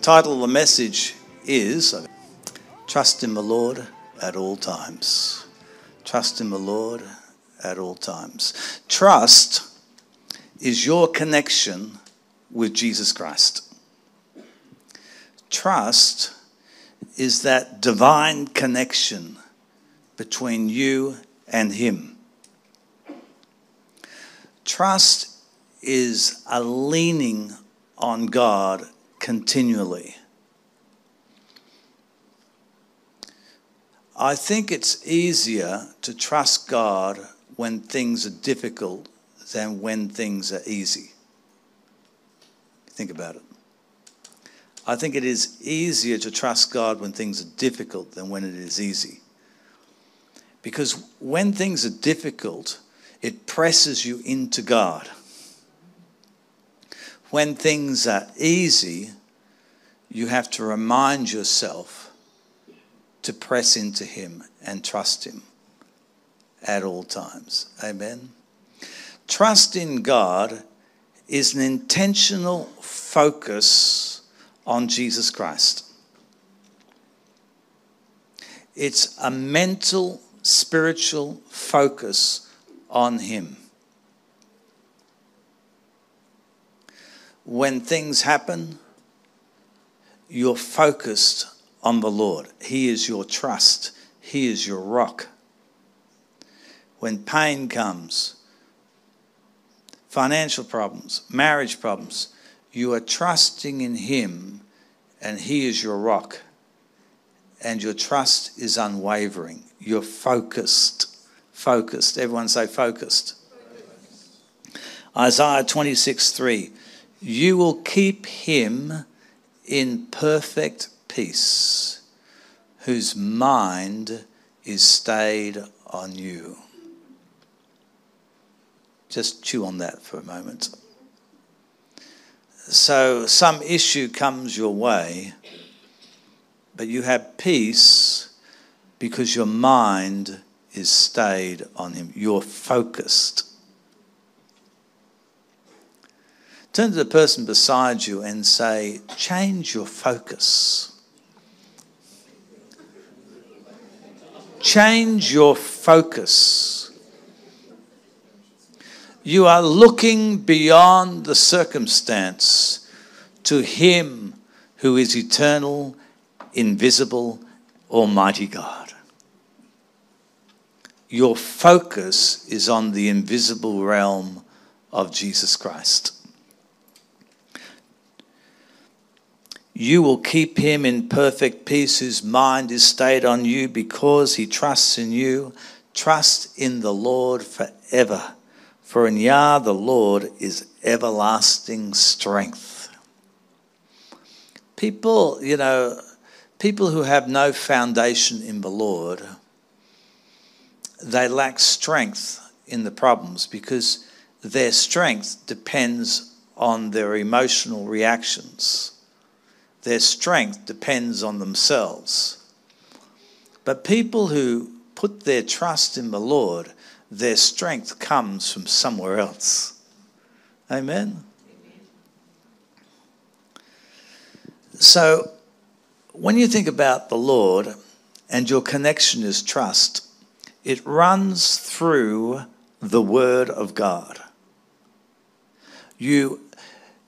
title of the message is Trust in the Lord at all times. Trust in the Lord at all times. Trust is your connection with Jesus Christ. Trust is that divine connection between you and Him. Trust is a leaning on God continually. I think it's easier to trust God when things are difficult than when things are easy. Think about it. I think it is easier to trust God when things are difficult than when it is easy. Because when things are difficult, it presses you into God. When things are easy, you have to remind yourself to press into Him and trust Him at all times. Amen. Trust in God is an intentional focus on Jesus Christ. It's a mental, spiritual focus on Him. When things happen, you're focused on the Lord. He is your trust, He is your rock. When pain comes, financial problems, marriage problems, you are trusting in Him and He is your rock. And your trust is unwavering. You're focused. Focused. Everyone say focused. Isaiah 26 3. You will keep him in perfect peace, whose mind is stayed on you. Just chew on that for a moment. So, some issue comes your way, but you have peace because your mind is stayed on Him. You're focused. Turn to the person beside you and say, Change your focus. Change your focus. You are looking beyond the circumstance to Him who is eternal, invisible, Almighty God. Your focus is on the invisible realm of Jesus Christ. You will keep him in perfect peace whose mind is stayed on you because he trusts in you. Trust in the Lord forever. For in Yah the Lord is everlasting strength. People, you know, people who have no foundation in the Lord, they lack strength in the problems because their strength depends on their emotional reactions their strength depends on themselves. But people who put their trust in the Lord, their strength comes from somewhere else. Amen? So, when you think about the Lord and your connection is trust, it runs through the Word of God. You,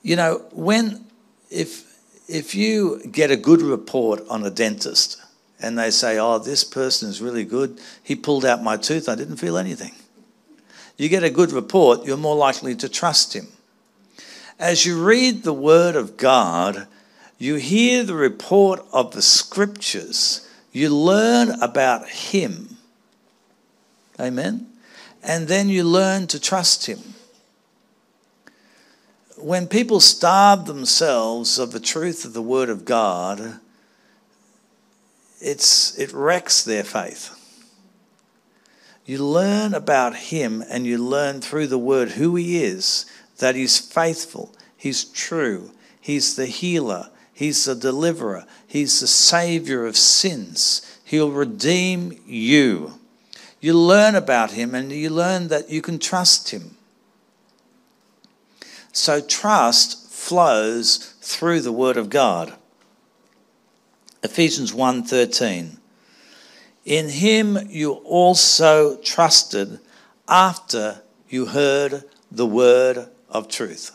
you know, when, if, if you get a good report on a dentist and they say, oh, this person is really good, he pulled out my tooth, I didn't feel anything. You get a good report, you're more likely to trust him. As you read the Word of God, you hear the report of the Scriptures, you learn about Him. Amen? And then you learn to trust Him when people starve themselves of the truth of the Word of God, it's, it wrecks their faith. You learn about Him and you learn through the Word who He is, that He's faithful, He's true, He's the healer, He's the deliverer, He's the Savior of sins. He'll redeem you. You learn about Him and you learn that you can trust Him. So trust flows through the Word of God. Ephesians 1:13. In him you also trusted after you heard the word of truth.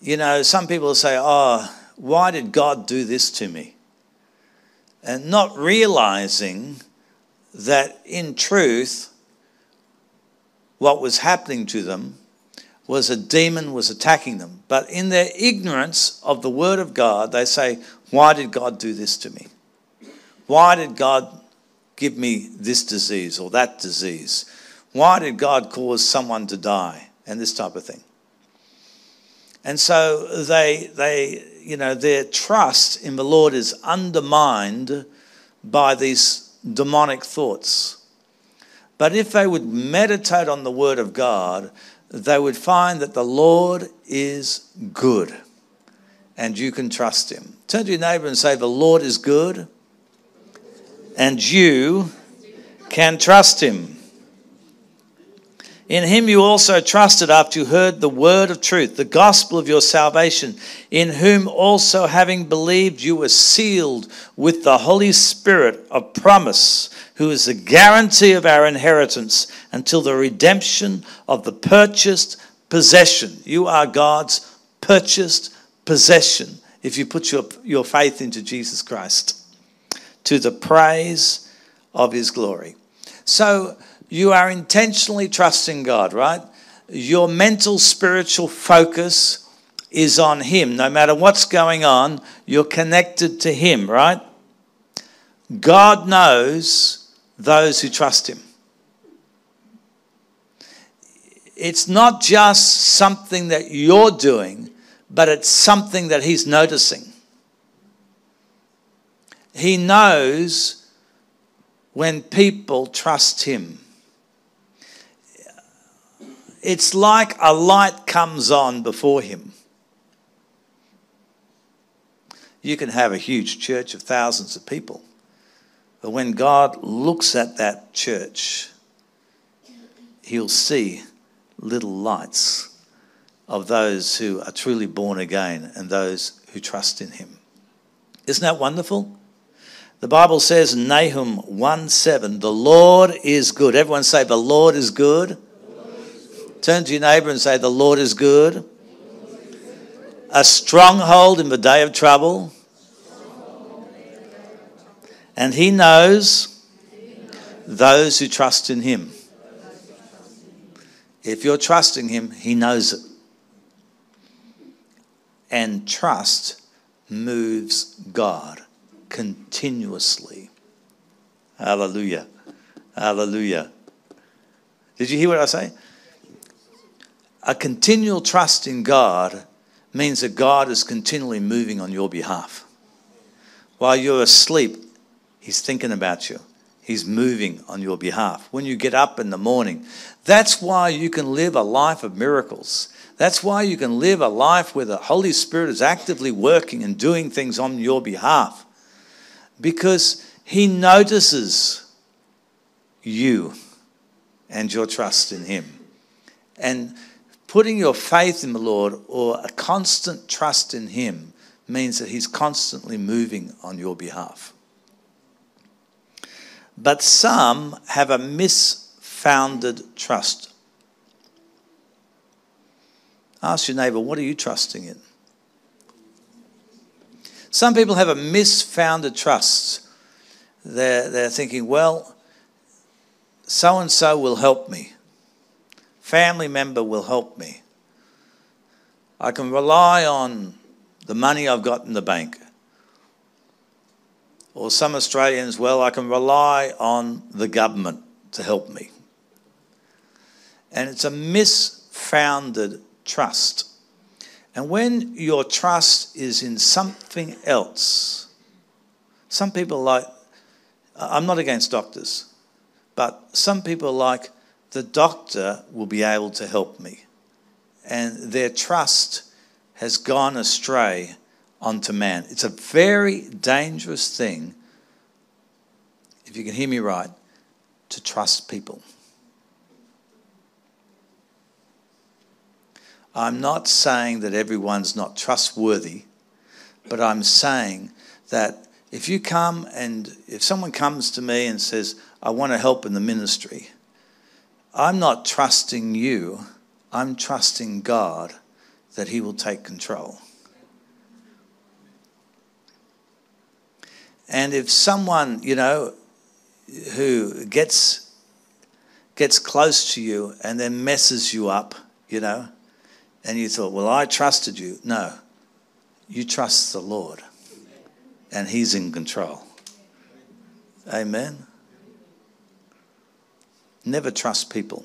You know, some people say, "Oh, why did God do this to me?" And not realizing that in truth what was happening to them was a demon was attacking them. But in their ignorance of the word of God, they say, Why did God do this to me? Why did God give me this disease or that disease? Why did God cause someone to die? And this type of thing. And so they, they, you know, their trust in the Lord is undermined by these demonic thoughts. But if they would meditate on the Word of God, they would find that the Lord is good and you can trust Him. Turn to your neighbor and say, The Lord is good and you can trust Him. In him you also trusted after you heard the word of truth, the gospel of your salvation, in whom also, having believed, you were sealed with the Holy Spirit of promise, who is the guarantee of our inheritance until the redemption of the purchased possession. You are God's purchased possession if you put your, your faith into Jesus Christ, to the praise of his glory. So, you are intentionally trusting God, right? Your mental, spiritual focus is on Him. No matter what's going on, you're connected to Him, right? God knows those who trust Him. It's not just something that you're doing, but it's something that He's noticing. He knows when people trust Him it's like a light comes on before him. You can have a huge church of thousands of people, but when God looks at that church, he'll see little lights of those who are truly born again and those who trust in him. Isn't that wonderful? The Bible says Nahum 1 7, the Lord is good. Everyone say, The Lord is good. Turn to your neighbor and say, The Lord is good. A stronghold in the day of trouble. And he knows those who trust in him. If you're trusting him, he knows it. And trust moves God continuously. Hallelujah. Hallelujah. Did you hear what I say? A continual trust in God means that God is continually moving on your behalf. While you're asleep, He's thinking about you. He's moving on your behalf. When you get up in the morning, that's why you can live a life of miracles. That's why you can live a life where the Holy Spirit is actively working and doing things on your behalf. Because He notices you and your trust in Him. And Putting your faith in the Lord or a constant trust in Him means that He's constantly moving on your behalf. But some have a misfounded trust. Ask your neighbor, what are you trusting in? Some people have a misfounded trust. They're, they're thinking, well, so and so will help me family member will help me. I can rely on the money I've got in the bank. Or some Australians, well, I can rely on the government to help me. And it's a misfounded trust. And when your trust is in something else, some people like, I'm not against doctors, but some people like, the doctor will be able to help me. And their trust has gone astray onto man. It's a very dangerous thing, if you can hear me right, to trust people. I'm not saying that everyone's not trustworthy, but I'm saying that If you come and if someone comes to me and says, I want to help in the ministry, I'm not trusting you, I'm trusting God that He will take control. And if someone, you know, who gets gets close to you and then messes you up, you know, and you thought, well, I trusted you. No, you trust the Lord, and He's in control. Amen. Never trust people,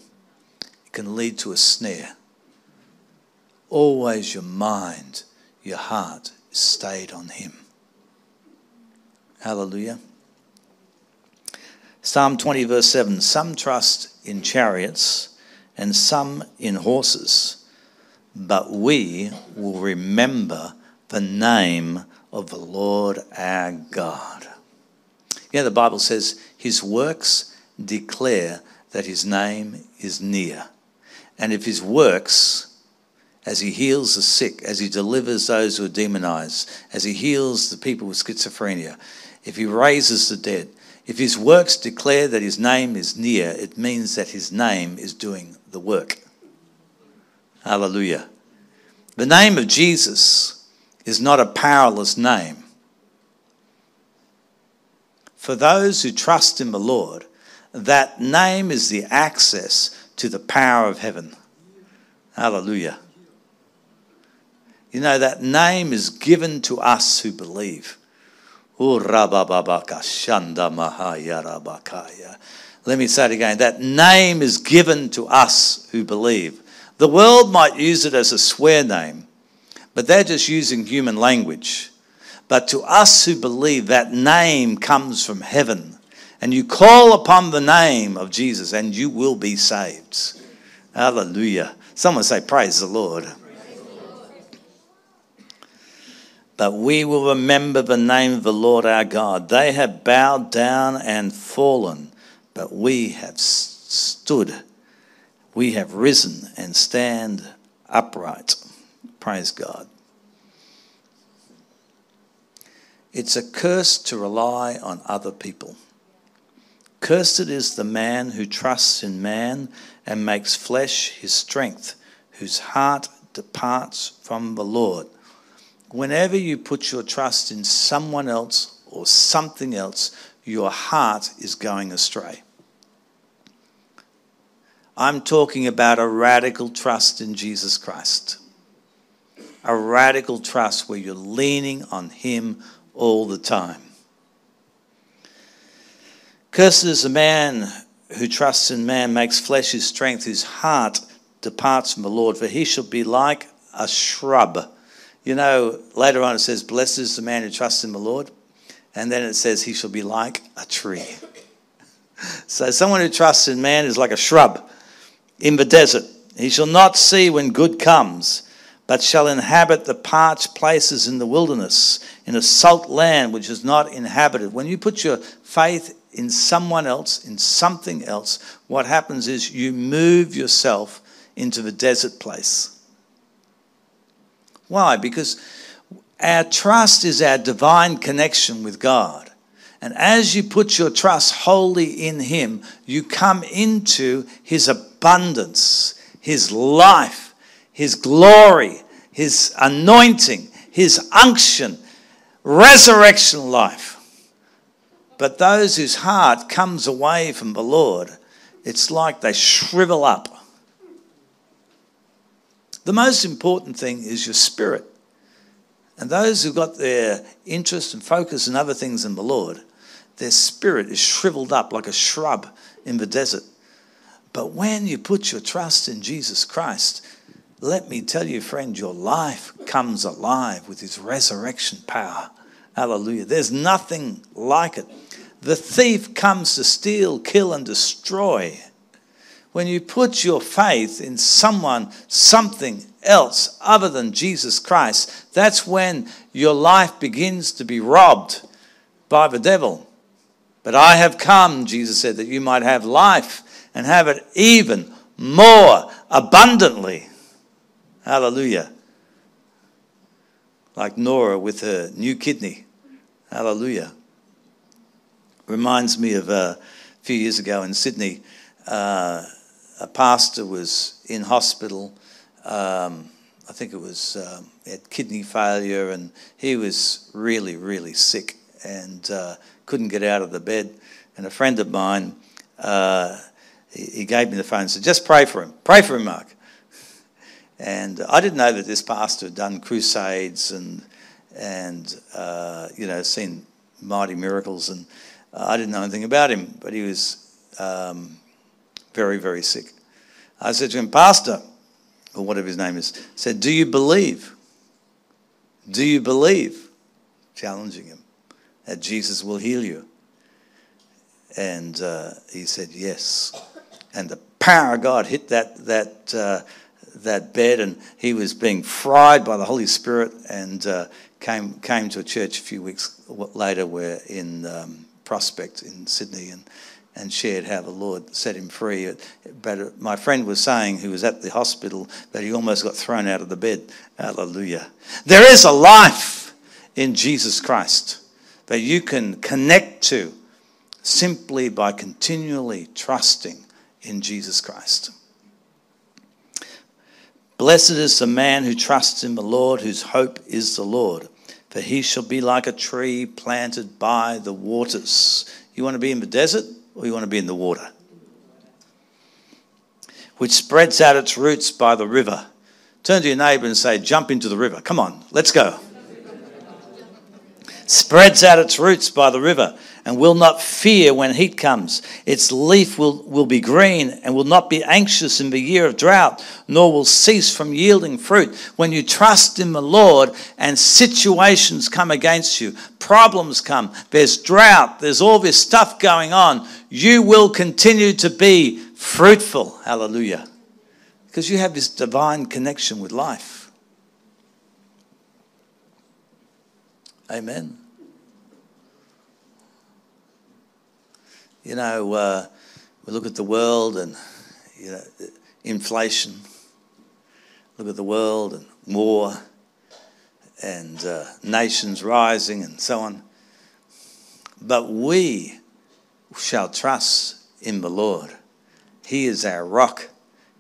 it can lead to a snare. Always your mind, your heart is stayed on Him. Hallelujah. Psalm 20, verse 7 Some trust in chariots and some in horses, but we will remember the name of the Lord our God. Yeah, the Bible says his works declare that his name is near. And if his works, as he heals the sick, as he delivers those who are demonized, as he heals the people with schizophrenia, if he raises the dead, if his works declare that his name is near, it means that his name is doing the work. Hallelujah. The name of Jesus is not a powerless name. For those who trust in the Lord, that name is the access to the power of heaven. Hallelujah. You know, that name is given to us who believe. Oh, Let me say it again. That name is given to us who believe. The world might use it as a swear name, but they're just using human language. But to us who believe, that name comes from heaven. And you call upon the name of Jesus and you will be saved. Hallelujah. Someone say, Praise the Lord. But we will remember the name of the Lord our God. They have bowed down and fallen, but we have stood. We have risen and stand upright. Praise God. It's a curse to rely on other people. Cursed is the man who trusts in man and makes flesh his strength, whose heart departs from the Lord whenever you put your trust in someone else or something else, your heart is going astray. I'm talking about a radical trust in Jesus Christ. A radical trust where you're leaning on Him all the time. Cursed is the man who trusts in man, makes flesh his strength, whose heart departs from the Lord, for he shall be like a shrub you know, later on it says, Blessed is the man who trusts in the Lord. And then it says, He shall be like a tree. so someone who trusts in man is like a shrub in the desert. He shall not see when good comes, but shall inhabit the parched places in the wilderness, in a salt land which is not inhabited. When you put your faith in someone else, in something else, what happens is you move yourself into the desert place. Why? Because our trust is our divine connection with God. And as you put your trust wholly in Him, you come into His abundance, His life, His glory, His anointing, His unction, resurrection life. But those whose heart comes away from the Lord, it's like they shrivel up. The most important thing is your spirit. And those who've got their interest and focus in other things than the Lord, their spirit is shriveled up like a shrub in the desert. But when you put your trust in Jesus Christ, let me tell you, friend, your life comes alive with his resurrection power. Hallelujah. There's nothing like it. The thief comes to steal, kill, and destroy when you put your faith in someone, something else other than Jesus Christ, that's when your life begins to be robbed by the devil. But I have come, Jesus said, that you might have life and have it even more abundantly. Hallelujah. Like Nora with her new kidney. Hallelujah. Reminds me of uh, a few years ago in Sydney, uh, a pastor was in hospital. Um, I think it was um, had kidney failure, and he was really, really sick and uh, couldn't get out of the bed. And a friend of mine, uh, he, he gave me the phone and said, "Just pray for him. Pray for him, Mark." And I didn't know that this pastor had done crusades and and uh, you know seen mighty miracles, and uh, I didn't know anything about him, but he was um, very very sick. I said to him, Pastor, or whatever his name is, said, "Do you believe? Do you believe?" Challenging him that Jesus will heal you. And uh, he said, "Yes." And the power of God hit that that uh, that bed, and he was being fried by the Holy Spirit, and uh, came came to a church a few weeks later. We're in um, Prospect in Sydney, and and shared how the Lord set him free. But uh, my friend was saying, who was at the hospital, that he almost got thrown out of the bed. Hallelujah! There is a life in Jesus Christ that you can connect to simply by continually trusting in Jesus Christ. Blessed is the man who trusts in the Lord, whose hope is the Lord. For he shall be like a tree planted by the waters. You want to be in the desert or you want to be in the water? Which spreads out its roots by the river. Turn to your neighbor and say, Jump into the river. Come on, let's go. spreads out its roots by the river and will not fear when heat comes. Its leaf will, will be green and will not be anxious in the year of drought, nor will cease from yielding fruit. When you trust in the Lord and situations come against you, problems come, there's drought, there's all this stuff going on, you will continue to be fruitful. Hallelujah. Because you have this divine connection with life. Amen. You know, uh, we look at the world and, you know, inflation. Look at the world and war and uh, nations rising and so on. But we shall trust in the Lord. He is our rock,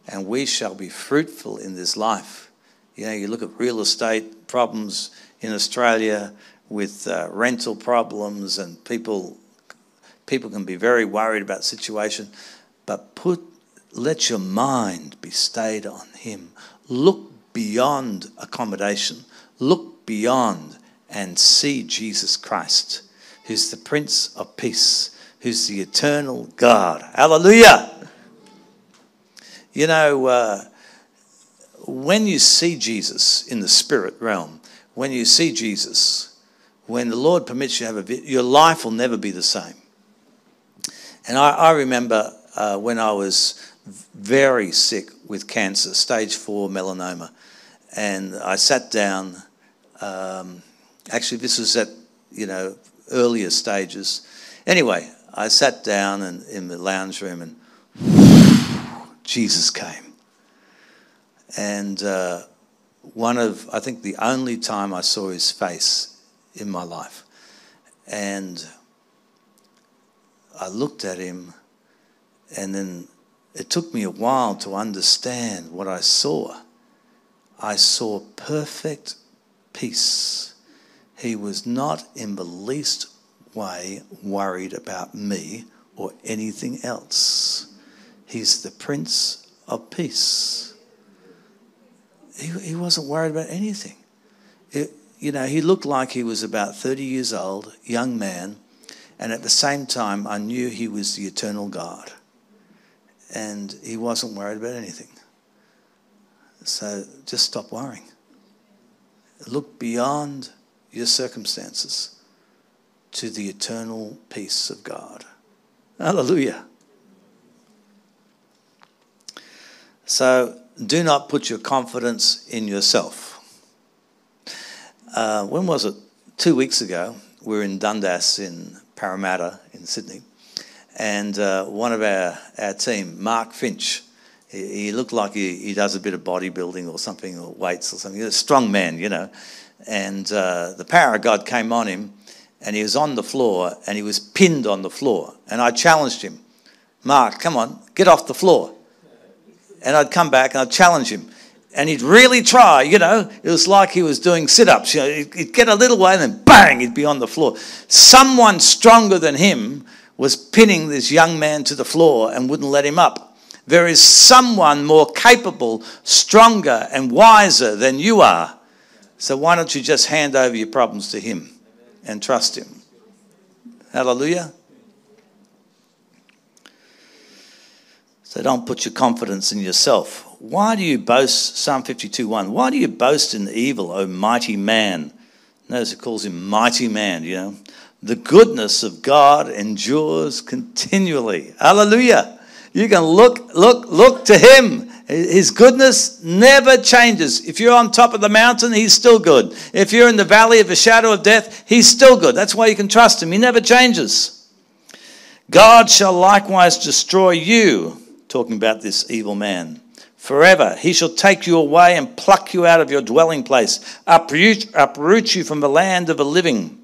and we shall be fruitful in this life. You know, you look at real estate problems in Australia with uh, rental problems and people People can be very worried about situation, but put let your mind be stayed on him. Look beyond accommodation. Look beyond and see Jesus Christ, who's the Prince of Peace, who's the eternal God. Hallelujah. You know, uh, when you see Jesus in the spirit realm, when you see Jesus, when the Lord permits you to have a, your life will never be the same. And I, I remember uh, when I was very sick with cancer, stage four melanoma, and I sat down. Um, actually, this was at you know earlier stages. Anyway, I sat down and, in the lounge room, and Jesus came. And uh, one of, I think, the only time I saw his face in my life, and I looked at him, and then it took me a while to understand what I saw. I saw perfect peace. He was not in the least way worried about me or anything else. He's the Prince of Peace. He, he wasn't worried about anything. It, you know, he looked like he was about 30 years old, young man, and at the same time, I knew He was the eternal God. And He wasn't worried about anything. So just stop worrying. Look beyond your circumstances to the eternal peace of God. Hallelujah. So do not put your confidence in yourself. Uh, when was it? Two weeks ago, we were in Dundas in Parramatta in Sydney. And uh, one of our, our team, Mark Finch, he, he looked like he, he, does a bit of bodybuilding or something, or weights or something. He's a strong man, you know. And uh, the power of God came on him, and he was on the floor and he was pinned on the floor. And I challenged him, Mark, come on, get off the floor. And I'd come back and I'd challenge him. And he'd really try, you know. It was like he was doing sit ups. You know, he'd get a little way and then bang, he'd be on the floor. Someone stronger than him was pinning this young man to the floor and wouldn't let him up. There is someone more capable, stronger, and wiser than you are. So why don't you just hand over your problems to him and trust him? Hallelujah. So don't put your confidence in yourself. Why do you boast, Psalm 52 1, why do you boast in evil, O mighty man? Notice it calls him mighty man, you know. The goodness of God endures continually. Hallelujah. You can look, look, look to him. His goodness never changes. If you're on top of the mountain, he's still good. If you're in the valley of the shadow of death, he's still good. That's why you can trust him. He never changes. God shall likewise destroy you, talking about this evil man forever. He shall take you away and pluck you out of your dwelling place, uproot, uproot you from the land of the living.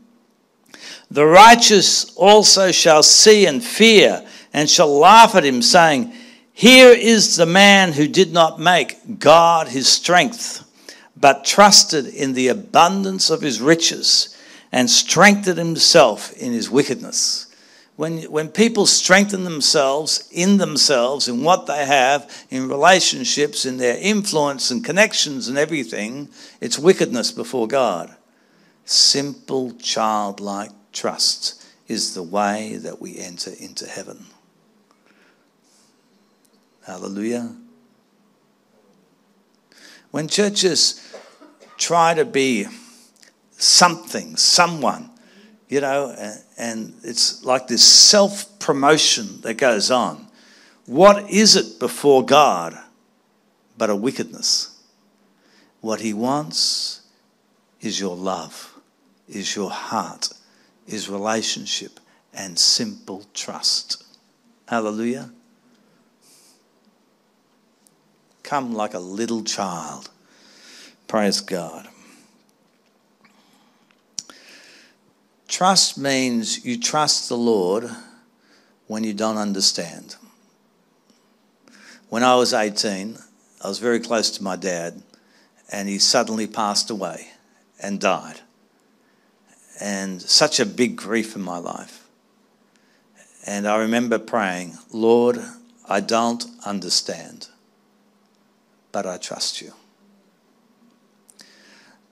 The righteous also shall see and fear and shall laugh at him, saying, Here is the man who did not make God his strength, but trusted in the abundance of his riches and strengthened himself in his wickedness when, when people strengthen themselves in themselves, in what they have, in relationships, in their influence and connections and everything, it's wickedness before God. Simple, childlike trust is the way that we enter into heaven. Hallelujah. When churches try to be something, someone, you know, and, it's like this self promotion that goes on. What is it before God but a wickedness? What He wants is your love, is your heart, is relationship, and simple trust. Hallelujah. Come like a little child. Praise God. Trust means you trust the Lord when you don't understand. When I was 18, I was very close to my dad, and he suddenly passed away and died. And such a big grief in my life. And I remember praying, Lord, I don't understand, but I trust you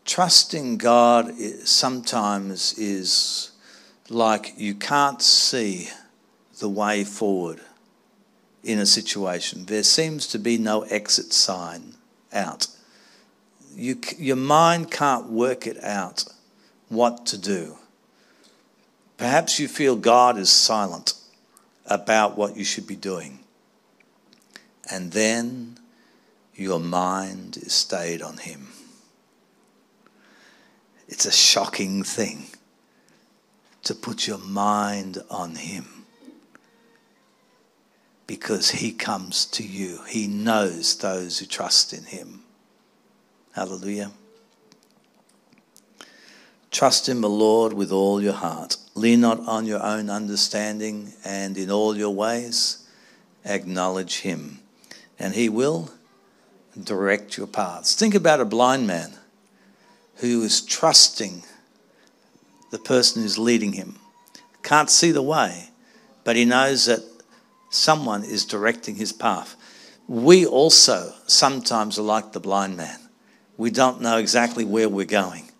trusting God sometimes is like you can't see the way forward in a situation. There seems to be no exit sign out. You, your mind can't work it out what to do. Perhaps you feel God is silent about what you should be doing. And then your mind is stayed on Him. It's a shocking thing to put your mind on Him because He comes to you. He knows those who trust in Him. Hallelujah. Trust in the Lord with all your heart. Lean not on your own understanding, and in all your ways acknowledge Him, and He will direct your paths. Think about a blind man who is trusting the person who's leading him. Can't see the way, but he knows that someone is directing his path. We also sometimes are like the blind man. We don't know exactly where we're going,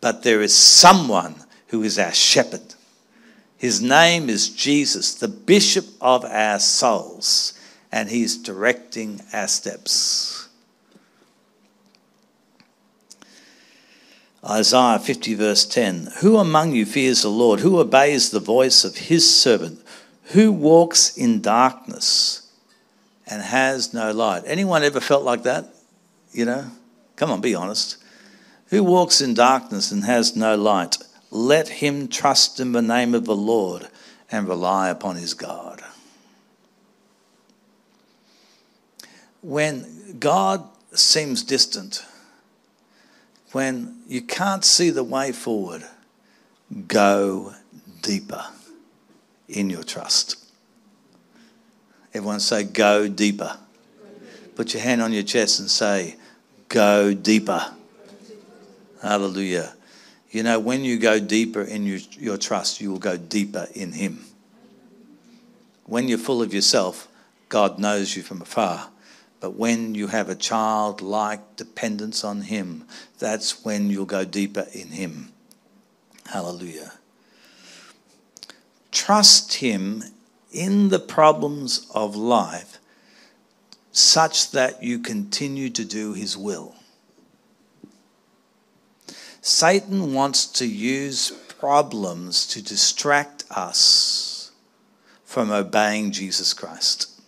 but there is someone who is our shepherd. His name is Jesus, the bishop of our souls, and he's directing our steps. Isaiah 50, verse 10 Who among you fears the Lord? Who obeys the voice of his servant? Who walks in darkness and has no light? Anyone ever felt like that? You know? Come on, be honest. Who walks in darkness and has no light? Let him trust in the name of the Lord and rely upon his God. When God seems distant, when you can't see the way forward, go deeper in your trust. Everyone say, go deeper. Put your hand on your chest and say, go deeper. Hallelujah. You know, when you go deeper in your, your trust, you will go deeper in Him. When you're full of yourself, God knows you from afar. But when you have a childlike dependence on Him, that's when you'll go deeper in Him. Hallelujah. Trust Him in the problems of life such that you continue to do His will. Satan wants to use problems to distract us from obeying Jesus Christ.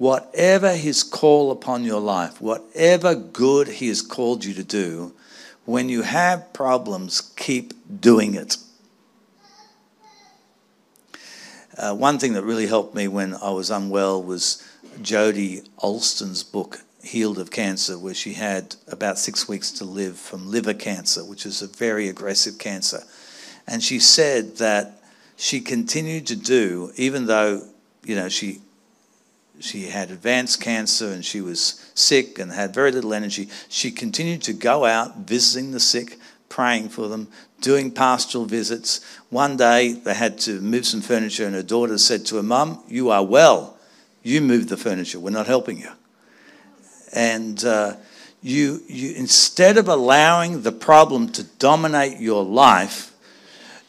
Whatever his call upon your life, whatever good he has called you to do, when you have problems, keep doing it. Uh, one thing that really helped me when I was unwell was Dodie Osteen's book, healed of cancer, where she had about six weeks to live from liver cancer, which is a very aggressive cancer. And she said that she continued to do, even though, you know, she she had advanced cancer and she was sick and had very little energy. She continued to go out visiting the sick, praying for them, doing pastoral visits. One day they had to move some furniture, and her daughter said to her, Mum, you are well. You move the furniture. We're not helping you and uh, you, you instead of allowing the problem to dominate your life,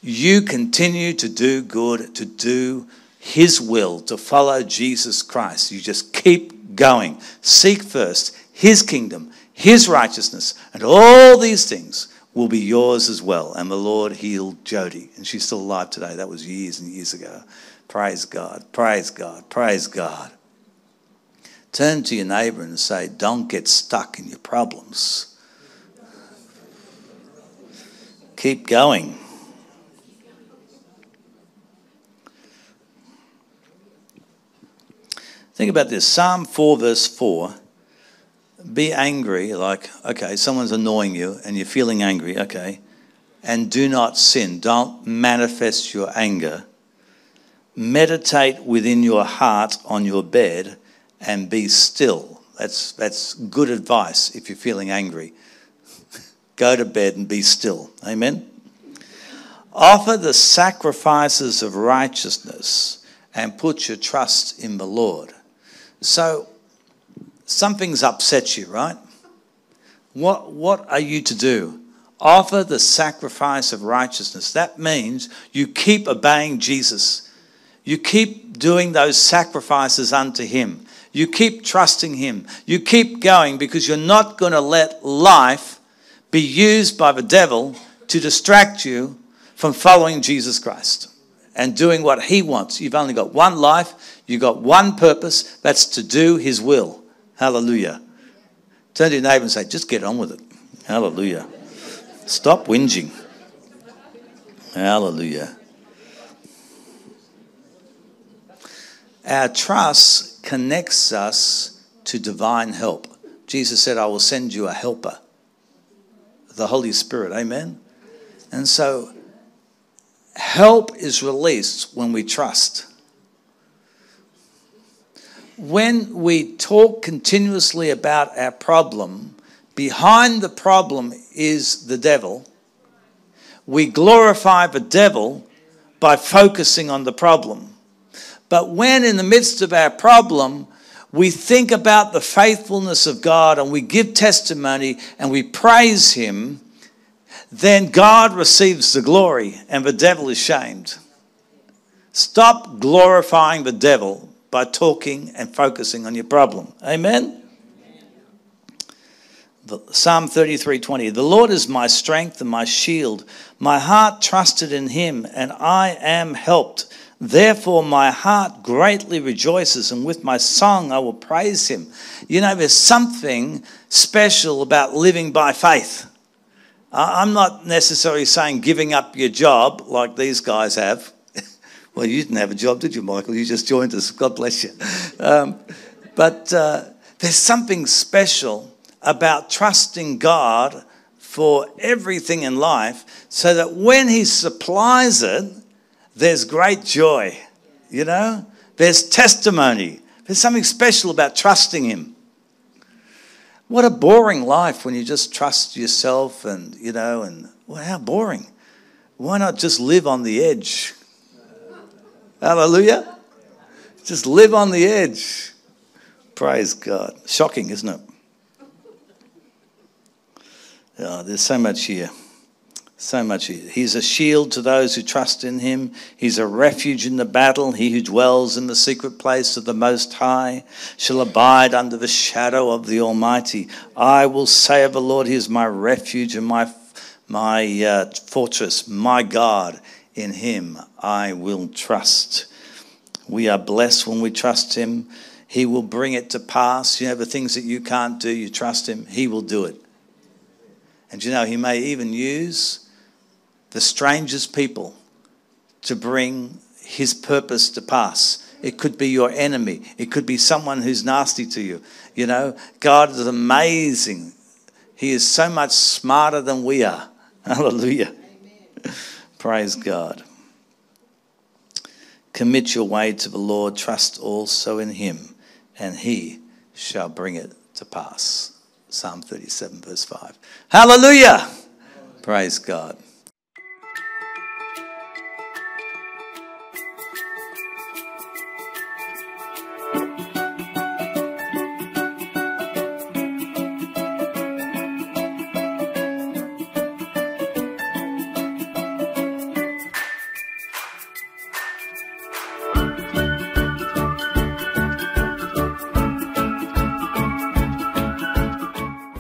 you continue to do good, to do His will, to follow Jesus Christ. You just keep going. Seek first His kingdom, His righteousness, and all these things will be yours as well. And the Lord healed Dodie, and she's still alive today. That was years and years ago. Praise God, praise God, praise God. Turn to your neighbor and say, Don't get stuck in your problems. Keep going. Think about this Psalm 4, verse 4. Be angry, like, okay, someone's annoying you and you're feeling angry, okay, and do not sin. Don't manifest your anger. Meditate within your heart on your bed and be still. That's, that's good advice if you're feeling angry. Go to bed and be still. Amen? Offer the sacrifices of righteousness and put your trust in the Lord. So, something's upset you, right? What, what are you to do? Offer the sacrifice of righteousness. That means you keep obeying Jesus. You keep doing those sacrifices unto Him. You keep trusting Him. You keep going because you're not going to let life be used by the devil to distract you from following Jesus Christ and doing what He wants. You've only got one life, you've got one purpose that's to do His will. Hallelujah. Turn to your neighbor and say, just get on with it. Hallelujah. Stop whinging. Hallelujah. Our trust connects us to divine help. Jesus said, I will send you a helper, the Holy Spirit. Amen? And so, help is released when we trust. When we talk continuously about our problem, behind the problem is the devil. We glorify the devil by focusing on the problem. But when in the midst of our problem, we think about the faithfulness of God and we give testimony and we praise Him, then God receives the glory and the devil is shamed. Stop glorifying the devil by talking and focusing on your problem. Amen? Psalm 33:20 The Lord is my strength and my shield. My heart trusted in him and I am helped. Therefore, my heart greatly rejoices, and with my song I will praise him. You know, there's something special about living by faith. I'm not necessarily saying giving up your job like these guys have. well, you didn't have a job, did you, Michael? You just joined us. God bless you. Um, but uh, there's something special about trusting God for everything in life so that when He supplies it, there's great joy. You know, there's testimony. There's something special about trusting Him. What a boring life when you just trust yourself and, you know, and well, how boring. Why not just live on the edge? Hallelujah. Just live on the edge. Praise God. Shocking, isn't it? Oh, there's so much here. So much. He's a shield to those who trust in him. He's a refuge in the battle. He who dwells in the secret place of the Most High shall abide under the shadow of the Almighty. I will say of the Lord, He is my refuge and my, my uh, fortress, my God. In him I will trust. We are blessed when we trust him. He will bring it to pass. You know, the things that you can't do, you trust him, he will do it. And you know, he may even use the strangest people to bring his purpose to pass. It could be your enemy. It could be someone who's nasty to you. You know, God is amazing. He is so much smarter than we are. Hallelujah. Praise God. Commit your way to the Lord, trust also in him, and he shall bring it to pass. Psalm 37, verse 5. Hallelujah! Praise God.